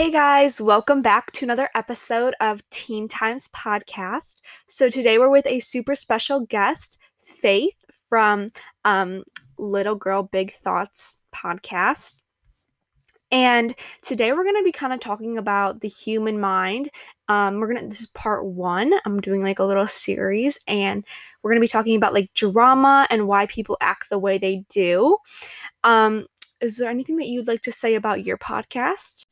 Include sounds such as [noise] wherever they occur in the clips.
Hey guys, welcome back to another episode of Teen Times Podcast. So today we're with a super special guest, Faith from um, Little Girl Big Thoughts podcast. And today we're going to be kind of talking about the human mind. Um, we're going to, this is part one. I'm doing like a little series, and we're going to be talking about like drama and why people act the way they do. Um, is there anything that you'd like to say about your podcast?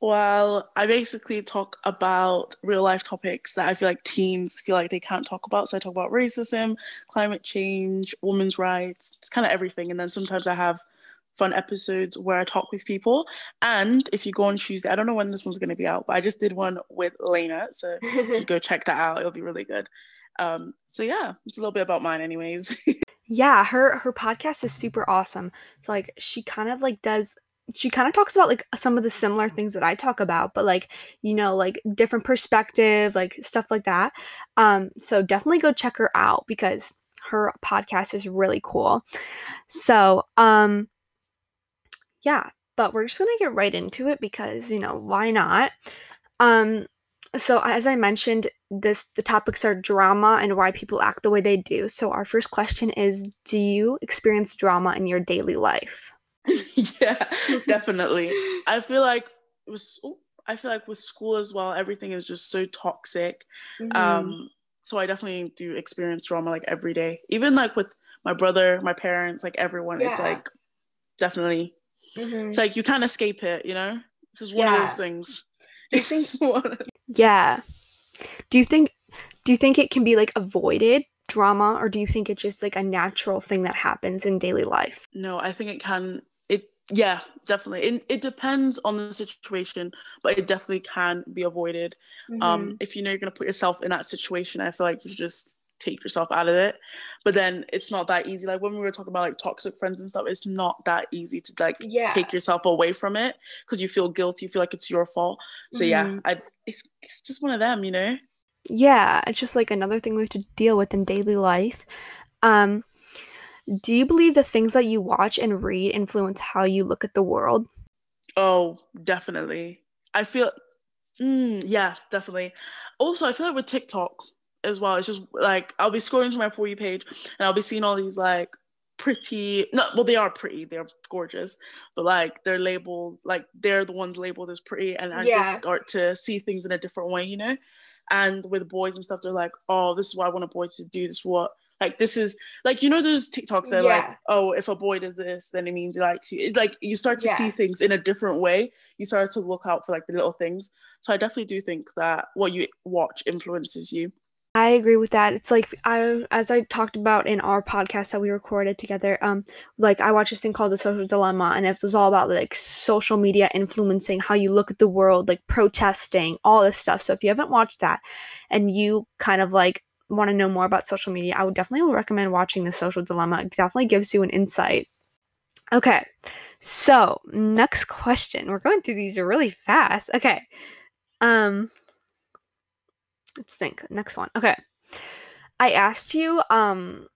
Well, I basically talk about real life topics that I feel like teens feel like they can't talk about. So I talk about racism, climate change, women's rights, it's kind of everything. And then sometimes I have fun episodes where I talk with people. And if you go on Tuesday, I don't know when this one's going to be out, but I just did one with Lena. So [laughs] go check that out. It'll be really good. Um, so yeah, it's a little bit about mine, anyways. [laughs] yeah, her her podcast is super awesome. So like she kind of like does she kind of talks about like some of the similar things that I talk about, but like, you know, like different perspective, like stuff like that. Um, so definitely go check her out because her podcast is really cool. So, um, yeah, but we're just gonna get right into it because, you know, why not? Um, so as I mentioned, this the topics are drama and why people act the way they do. So our first question is do you experience drama in your daily life? [laughs] yeah, definitely. [laughs] I feel like it was. I feel like with school as well, everything is just so toxic. Mm-hmm. Um, so I definitely do experience drama like every day, even like with my brother, my parents, like everyone. Yeah. It's like definitely. Mm-hmm. It's like you can't escape it. You know, this is one yeah. [laughs] of those things. It's yeah. Do you think? Do you think it can be like avoided drama, or do you think it's just like a natural thing that happens in daily life? No, I think it can yeah, definitely. It, it depends on the situation, but it definitely can be avoided. Mm-hmm. Um, if you know you're gonna put yourself in that situation, I feel like you should just take yourself out of it. But then it's not that easy. Like when we were talking about like toxic friends and stuff, it's not that easy to like yeah. take yourself away from it because you feel guilty, you feel like it's your fault. So mm-hmm. yeah, I it's, it's just one of them, you know. Yeah, it's just like another thing we have to deal with in daily life. Um, do you believe the things that you watch and read influence how you look at the world? Oh, definitely. I feel, mm, yeah, definitely. Also, I feel like with TikTok as well, it's just like I'll be scrolling through my For You page and I'll be seeing all these like pretty, no, well, they are pretty, they're gorgeous, but like they're labeled, like they're the ones labeled as pretty. And I yeah. just start to see things in a different way, you know? And with boys and stuff, they're like, oh, this is what I want a boy to do. This is what like this is like you know those TikToks that yeah. like, oh, if a boy does this, then it means he likes you. It's like you start to yeah. see things in a different way. You start to look out for like the little things. So I definitely do think that what you watch influences you. I agree with that. It's like I as I talked about in our podcast that we recorded together, um, like I watched this thing called The Social Dilemma and it was all about like social media influencing how you look at the world, like protesting, all this stuff. So if you haven't watched that and you kind of like want to know more about social media, I would definitely recommend watching The Social Dilemma. It definitely gives you an insight. Okay, so next question. We're going through these really fast. Okay, um, let's think. Next one. Okay, I asked you, um,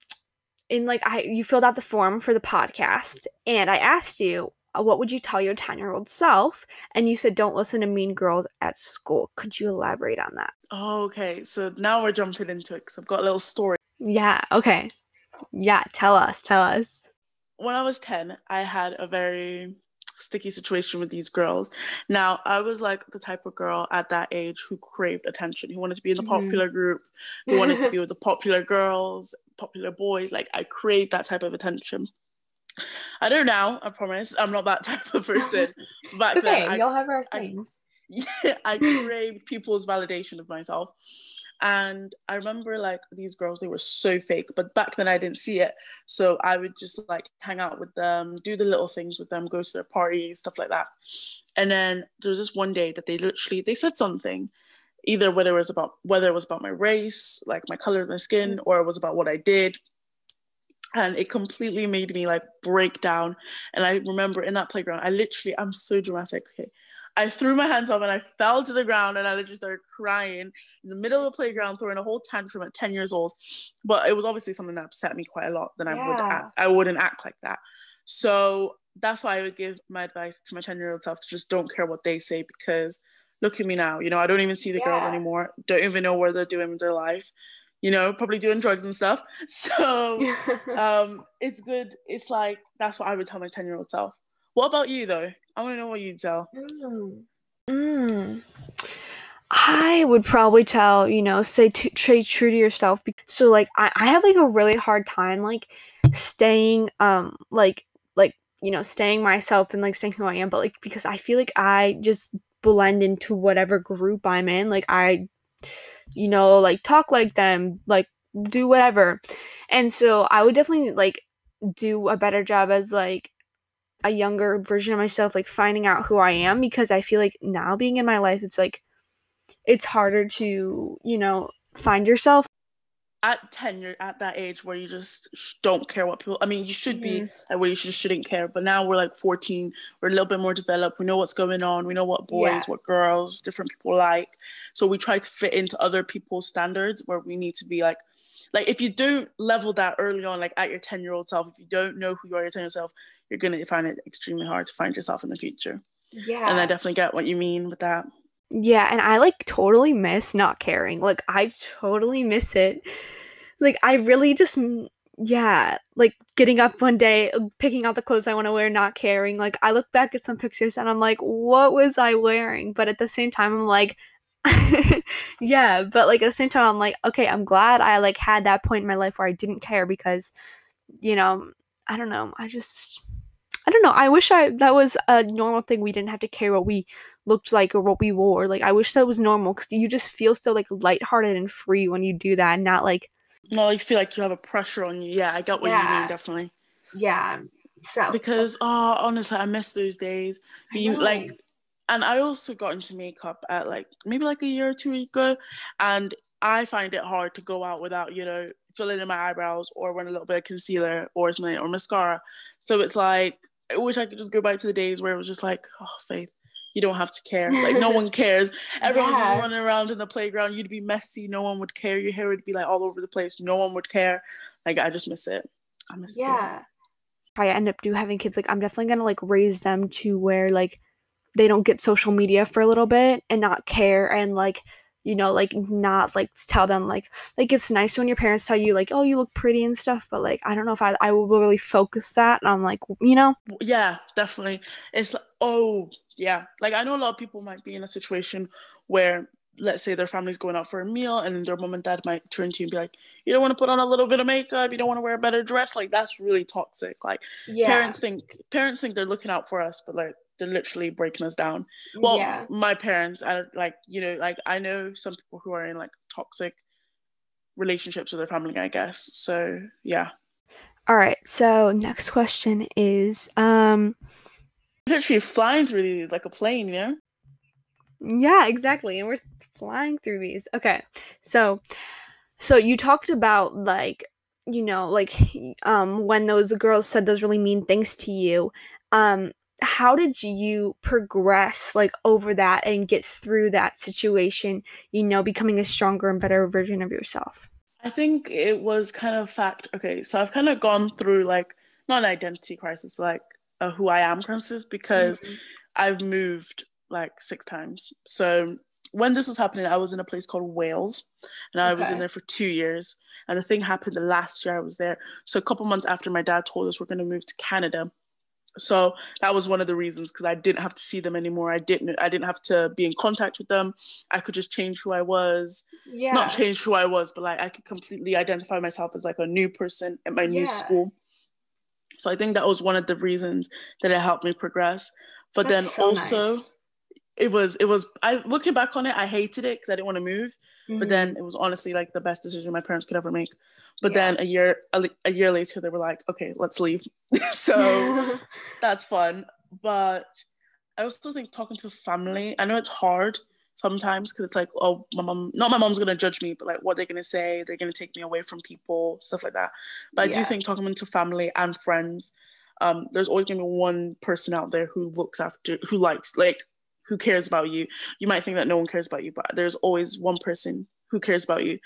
in like I you filled out the form for the podcast, and I asked you what would you tell your 10 year old self? And you said, don't listen to mean girls at school. Could you elaborate on that? Oh, okay. So now we're jumping into it because I've got a little story. Yeah. Okay. Yeah. Tell us. Tell us. When I was 10, I had a very sticky situation with these girls. Now, I was like the type of girl at that age who craved attention, who wanted to be in the mm-hmm. popular group, who wanted to be with the popular girls, popular boys. Like, I craved that type of attention. I don't know. I promise. I'm not that [laughs] type of person. Back okay, then, we all have our things. [laughs] I, [laughs] yeah, I craved people's validation of myself. And I remember like these girls, they were so fake, but back then I didn't see it. So I would just like hang out with them, do the little things with them, go to their parties, stuff like that. And then there was this one day that they literally they said something, either whether it was about whether it was about my race, like my color of my skin, mm. or it was about what I did and it completely made me like break down and i remember in that playground i literally i'm so dramatic okay i threw my hands up and i fell to the ground and i literally started crying in the middle of the playground throwing a whole tantrum at 10 years old but it was obviously something that upset me quite a lot that yeah. i would act, i wouldn't act like that so that's why I would give my advice to my 10 year old self to just don't care what they say because look at me now. You know, I don't even see the yeah. girls anymore. Don't even know where they're doing with their life. You know, probably doing drugs and stuff. [laughs] So [laughs] um, it's good. It's like that's what I would tell my 10 year old self. What about you though? I want to know what you'd tell. Mm. Mm. I would probably tell, you know, stay, t- stay true to yourself. So like I, I have like a really hard time like staying um like like you know staying myself and like staying who I am, but like because I feel like I just blend into whatever group I'm in. Like I, you know, like talk like them, like do whatever. And so I would definitely like do a better job as like a younger version of myself, like finding out who I am because I feel like now being in my life, it's like it's harder to, you know, find yourself. At 10, you're at that age where you just don't care what people, I mean, you should mm-hmm. be at where you just shouldn't care. But now we're like 14, we're a little bit more developed. We know what's going on. We know what boys, yeah. what girls, different people like. So we try to fit into other people's standards where we need to be like, like if you don't level that early on, like at your 10 year old self, if you don't know who you are, your 10 year old self, you're going to find it extremely hard to find yourself in the future. Yeah. And I definitely get what you mean with that. Yeah, and I like totally miss not caring. Like I totally miss it. Like I really just yeah, like getting up one day, picking out the clothes I want to wear, not caring. Like I look back at some pictures and I'm like, what was I wearing? But at the same time I'm like [laughs] yeah, but like at the same time I'm like, okay, I'm glad I like had that point in my life where I didn't care because you know, I don't know. I just I don't know. I wish I that was a normal thing. We didn't have to care what we looked like or what we wore. Like I wish that was normal because you just feel so like lighthearted and free when you do that, and not like. No, you feel like you have a pressure on you. Yeah, I got what yeah. you mean. Definitely. Yeah. So. Because oh, honestly, I miss those days. Being like, and I also got into makeup at like maybe like a year or two ago, and I find it hard to go out without you know filling in my eyebrows or wearing a little bit of concealer or something or mascara. So it's like I wish I could just go back to the days where it was just like, oh, Faith, you don't have to care. Like no one [laughs] cares. Everyone's yeah. running around in the playground. You'd be messy. No one would care. Your hair would be like all over the place. No one would care. Like I just miss it. I miss yeah. it. Yeah. If I end up do having kids, like I'm definitely gonna like raise them to where like they don't get social media for a little bit and not care and like you know like not like tell them like like it's nice when your parents tell you like oh you look pretty and stuff but like i don't know if i, I will really focus that and i'm like you know? Yeah definitely. It's like oh yeah. Like i know a lot of people might be in a situation where let's say their family's going out for a meal and their mom and dad might turn to you and be like you don't want to put on a little bit of makeup you don't want to wear a better dress like that's really toxic. Like yeah. parents think parents think they're looking out for us but like they're literally breaking us down. Well, yeah. my parents, I like, you know, like I know some people who are in like toxic relationships with their family, I guess. So yeah. All right. So next question is, um, literally flying through these like a plane, you know? Yeah, exactly. And we're flying through these. Okay. So, so you talked about like, you know, like, um, when those girls said those really mean things to you. Um, how did you progress like over that and get through that situation you know becoming a stronger and better version of yourself i think it was kind of fact okay so i've kind of gone through like not an identity crisis but like a who i am crisis because mm-hmm. i've moved like six times so when this was happening i was in a place called wales and i okay. was in there for two years and the thing happened the last year i was there so a couple months after my dad told us we're going to move to canada so that was one of the reasons because i didn't have to see them anymore. I didn't i didn't have to be in contact with them. I could just change who i was. Yeah. Not change who i was but like i could completely identify myself as like a new person at my new yeah. school. So i think that was one of the reasons that it helped me progress. But That's then so also nice. it was it was i looking back on it i hated it because i didn't want to move mm-hmm. but then it was honestly like the best decision my parents could ever make but yeah. then a year a, a, year later they were like okay let's leave [laughs] so [laughs] that's fun but i also think talking to family i know it's hard sometimes because it's like oh my mom not my mom's gonna judge me but like what they're gonna say they're gonna take me away from people stuff like that but yeah. i do think talking to family and friends um, there's always gonna be one person out there who looks after who likes like who cares about you you might think that no one cares about you but there's always one person who cares about you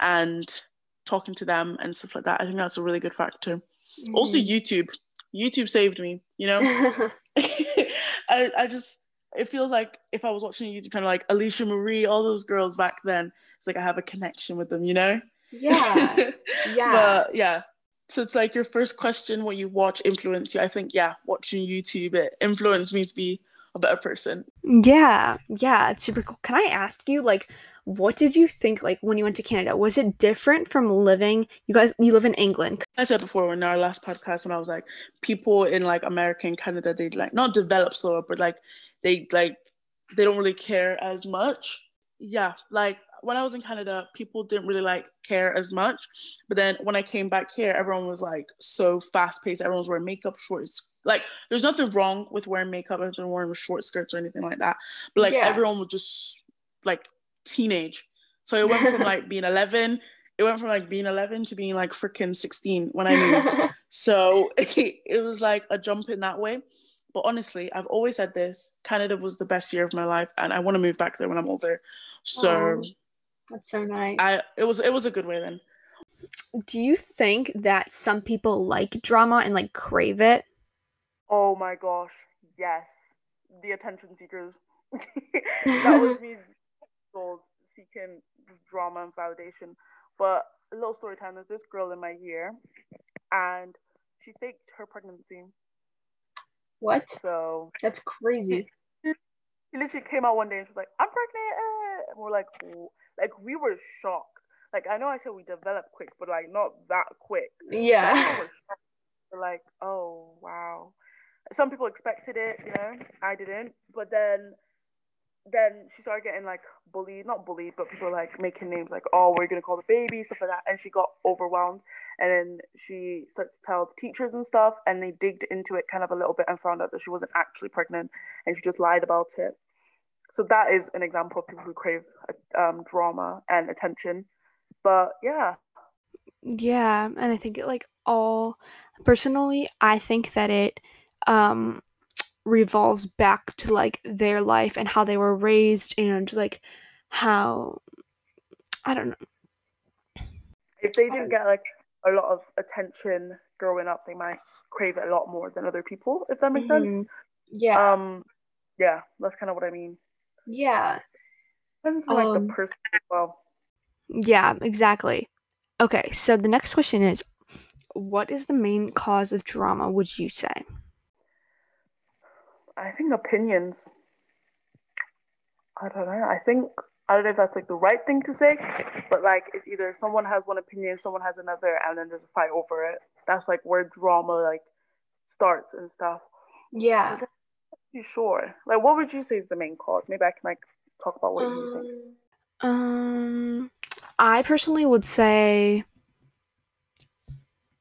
and talking to them and stuff like that. I think that's a really good factor. Mm-hmm. Also, YouTube. YouTube saved me, you know? [laughs] [laughs] I, I just it feels like if I was watching a YouTube channel like Alisha Marie, all those girls back then, it's like I have a connection with them, you know? Yeah. [laughs] Yeah. but yeah. So it's like your first question, what you watch influence you. I think, yeah, watching YouTube, it influenced me to be a better person. Yeah. Yeah. It's super cool. Can I ask you, like, what did you think like when you went to Canada? Was it different from living you guys you live in England? I said before in our last podcast when I was like people in like America and Canada they like not develop slower but like they like they don't really care as much. Yeah, like when I was in Canada, people didn't really like care as much. But then when I came back here, everyone was like so fast paced. Everyone was wearing makeup, shorts. Like there's nothing wrong with wearing makeup and wearing short skirts or anything like that. But like yeah. everyone was just like teenage. So it went from like [laughs] being 11, it went from like being 11 to being like freaking 16 when I moved. [laughs] so it, [laughs] it was like a jump in that way. But honestly, I've always said this Canada was the best year of my life, and I want to move back there when I'm older. So oh, that's so nice. I it was it was a good way then. Do you think that some people like drama and like crave it? Oh my gosh, yes. The attention seekers. [laughs] that was me [laughs] seeking drama and validation. But a little story time there's this girl in my year and she faked her pregnancy. What? So that's crazy. She, literally came out one day and she was like, I'm pregnant. And we're like, oh. Like we were shocked. Like I know I said we developed quick, but like not that quick. Yeah. like, oh wow. Some people expected it, you know. I didn't. But then then she started getting like bullied, not bullied, but people like making names like, oh, we're gonna call the baby, stuff like that. And she got overwhelmed. And then she started to tell the teachers and stuff, and they digged into it kind of a little bit and found out that she wasn't actually pregnant and she just lied about it. So that is an example of people who crave um, drama and attention. But yeah. Yeah, and I think it like all personally, I think that it um revolves back to like their life and how they were raised and like how I don't know. If they didn't get like a lot of attention growing up, they might crave it a lot more than other people, if that makes mm-hmm. sense. Yeah. Um yeah, that's kind of what I mean. Yeah. Depends on like um, the person as well. Yeah, exactly. Okay, so the next question is what is the main cause of drama, would you say? I think opinions. I don't know. I think I don't know if that's like the right thing to say, but like it's either someone has one opinion, someone has another, and then there's a fight over it. That's like where drama like starts and stuff. Yeah. Sure? Like, what would you say is the main cause? Maybe I can like talk about what um, you think. Um, I personally would say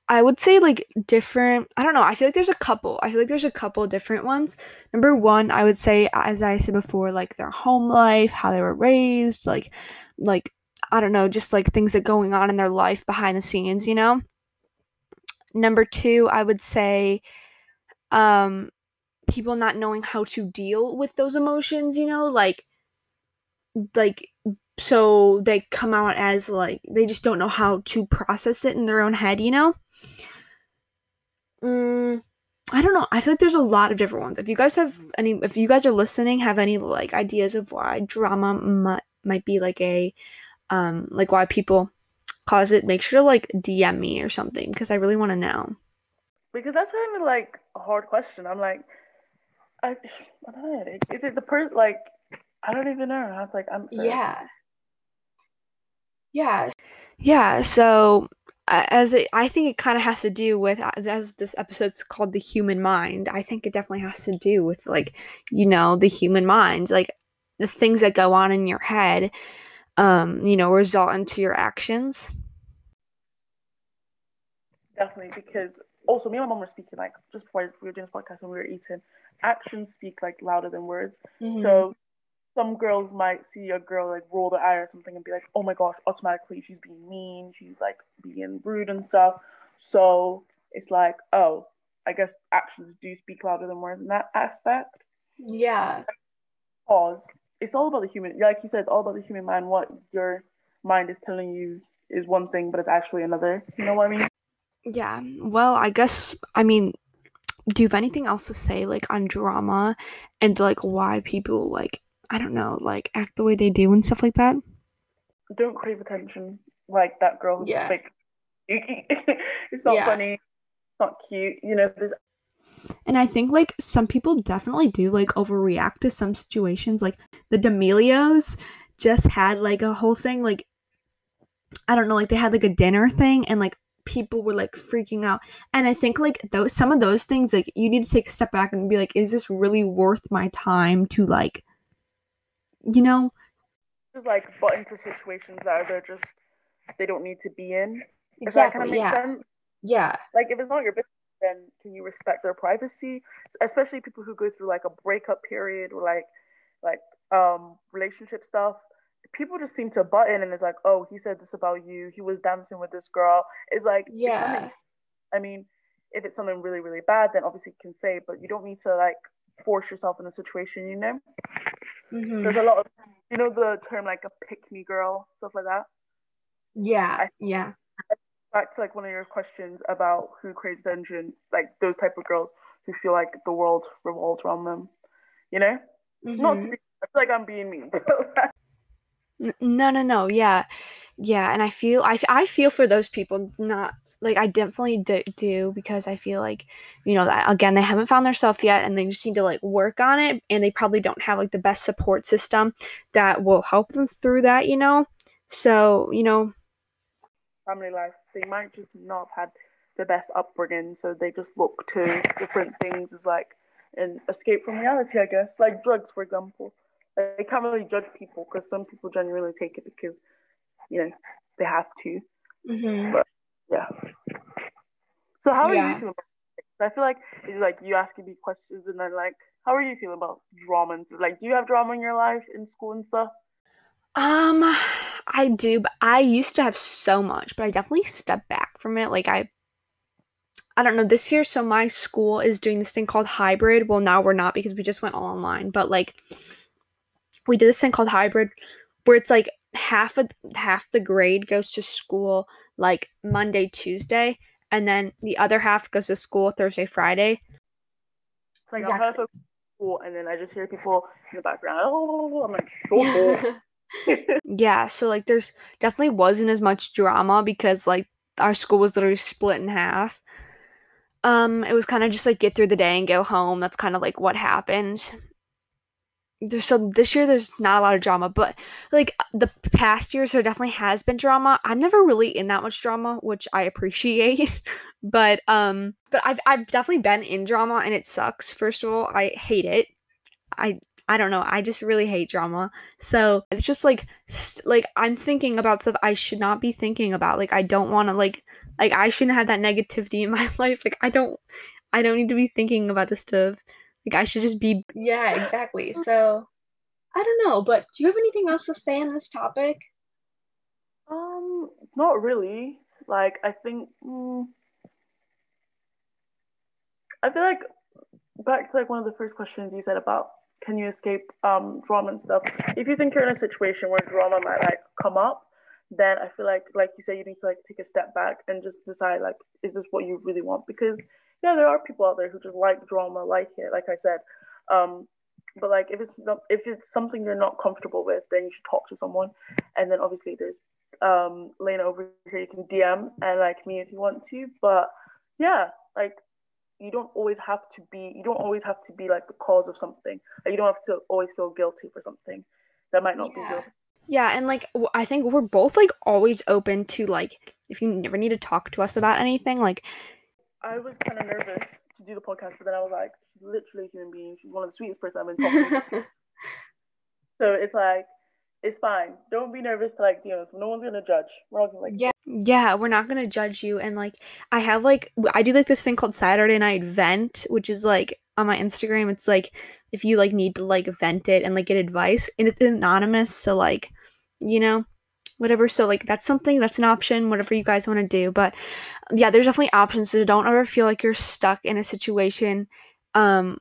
I would say like different. I don't know. I feel like there's a couple. I feel like there's a couple different ones. Number one, I would say, as I said before, like their home life, how they were raised, like, like I don't know, just like things that going on in their life behind the scenes, you know. Number two, I would say, um, people not knowing how to deal with those emotions, you know, like, like so they come out as like they just don't know how to process it in their own head, you know? Mm, I don't know. I feel like there's a lot of different ones. If you guys have any, if you guys are listening, have any like ideas of why drama might might be like a, um, like why people cause it, make sure to like DM me or something because I really want to know. Because that's kind of like a hard question. I'm like, I, I don't know. Is it the person like? I don't even know. I was like, I'm. Sorry. Yeah. Yeah. Yeah. So, as it, I think it kind of has to do with as, as this episode's called the human mind. I think it definitely has to do with like you know the human mind, like the things that go on in your head, um, you know, result into your actions. Definitely, because also me and my mom were speaking like just before we were doing this podcast when we were eating. Actions speak like louder than words. Mm-hmm. So some girls might see a girl like roll the eye or something and be like, oh my gosh, automatically she's being mean, she's like being rude and stuff. So it's like, oh, I guess actions do speak louder than words in that aspect. Yeah. Pause. It's all about the human, like you said, it's all about the human mind. What your mind is telling you is one thing, but it's actually another. You know what I mean? Yeah. Well, I guess, I mean, do you have anything else to say like on drama and like why people like I don't know, like act the way they do and stuff like that? Don't crave attention like that girl. Yeah. Like, [laughs] it's not Yeah. funny. It's not cute. You know, there's And I think like some people definitely do like overreact to some situations. Like the D'Amelios just had like a whole thing like I don't know, like they had like a dinner thing and like people were like freaking out. And I think like those some of those things like you need to take a step back and be like, is this really worth my time to like you know? just like butt into situations that they're just they don't need to be in. If that kind of makes sense. Yeah. Like if it's not your business, then can you respect their privacy? Especially people who go through like a breakup period or like like um relationship stuff. People just seem to butt in and it's like, oh, he said this about you. He was dancing with this girl. It's like, it's I mean, if it's something really, really bad, then obviously you can say, but you don't need to like force yourself in a situation, you know? Mhm. There's a lot of, you know, the term like a pick me girl, stuff like that. Yeah. Yeah. Back to like one of your questions about who craves attention, like those type of girls who feel like the world revolves around them, you know? Not to be, I feel like I'm being mean. [laughs] No, no, no. Yeah, yeah. And I feel I, I feel for those people. Not like I definitely do, because I feel like you know that again they haven't found their stuff yet and they just need to like work on it and they probably don't have like the best support system that will help them through that. You know. So you know. Family life, they might just not have had the best upbringing, so they just look to different things as like an escape from reality, I guess. Like drugs, for example. They can't really judge people because some people genuinely take it because, you know, they have to. But yeah. So how are you feeling about it? I feel like it's like you asking me questions and then like how are you feeling about drama and stuff? Like do you have drama in your life in school and stuff? Um, I do, but I used to have so much, but I definitely stepped back from it. Like I I don't know, this year so my school is doing this thing called hybrid. Well, now we're not because we just went all online, but like we did this thing called hybrid where it's like half of half the grade goes to school like Monday, Tuesday, and then the other half goes to school Thursday, Friday. It's like I'm trying to school and then I just hear people in the background. Oh, I'm like, sure. [laughs] [laughs] Yeah, so like there's definitely wasn't as much drama because like our school was literally split in half. Um, it was kind of just like get through the day and go home. That's kind of like what happened. There's so this year there's not a lot of drama, but like the past years there definitely has been drama. I'm never really in that much drama, which I appreciate. [laughs] but um, but I've I've definitely been in drama and it sucks. First of all, I hate it. I I don't know. I just really hate drama. So it's just like st- like I'm thinking about stuff I should not be thinking about. Like I don't want to like like I shouldn't have that negativity in my [laughs] life. Like I don't I don't need to be thinking about this stuff. Like I should just be Yeah, exactly. [laughs] So I don't know, but do you have anything else to say on this topic? Um, not really. Like I think mm, I feel like back to like one of the first questions you said about can you escape um drama and stuff. If you think you're in a situation where drama might like come up, then I feel like like you say you need to like take a step back and just decide like is this what you really want? Because yeah, there are people out there who just like drama, like it, like I said. Um, but like if it's not if it's something you're not comfortable with, then you should talk to someone. And then obviously there's um Lena over here you can DM and like me if you want to. But yeah, like you don't always have to be you don't always have to be like the cause of something. Like, you don't have to always feel guilty for something that might not Yeah. be good. Yeah, and like I think we're both like always open to like if you never need to talk to us about anything, like I was kind of nervous to do the podcast, but then I was like, she's literally a human being. She's one of the sweetest person I've been talking to. [laughs] So it's like, it's fine. Don't be nervous to like DM us. No one's gonna judge. We're all gonna like, Yeah. yeah, we're not gonna judge you. And like I have like I do like this thing called Saturday Night Vent, which is like on my Instagram. It's like if you like need to like vent it and like get advice, and it's anonymous, so like you know whatever. So like that's something that's an option. Whatever you guys want to do, but yeah, there's definitely options. So don't ever feel like you're stuck in a situation. Um,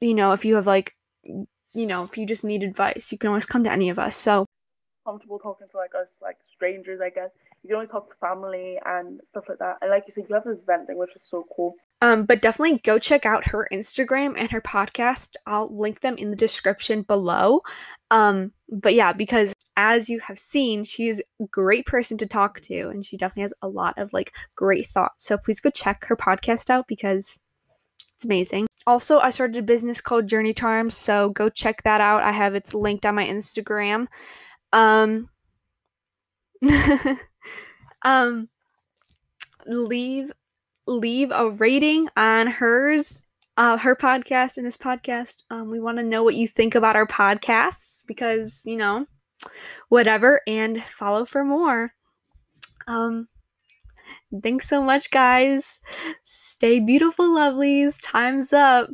you know, if you have like you know if you just need advice, you can always come to any of us. So comfortable talking to like us, like strangers, I guess. You can always talk to family and stuff like that. And like you said, you have this vent thing, which is so cool. Um, but definitely go check out her Instagram and her podcast. I'll link them in the description below. Um, but yeah, because as you have seen, she's a great person to talk to, and she definitely has a lot of like great thoughts. So please go check her podcast out because it's amazing. Also, I started a business called Journey Charms, so go check that out. I have it's linked on my Instagram. Um, [laughs] um, leave leave a rating on hers uh, her podcast and this podcast. Um, we want to know what you think about our podcasts because, you know, whatever, and follow for more. Um, thanks so much, guys. Stay beautiful, lovelies. Time's up.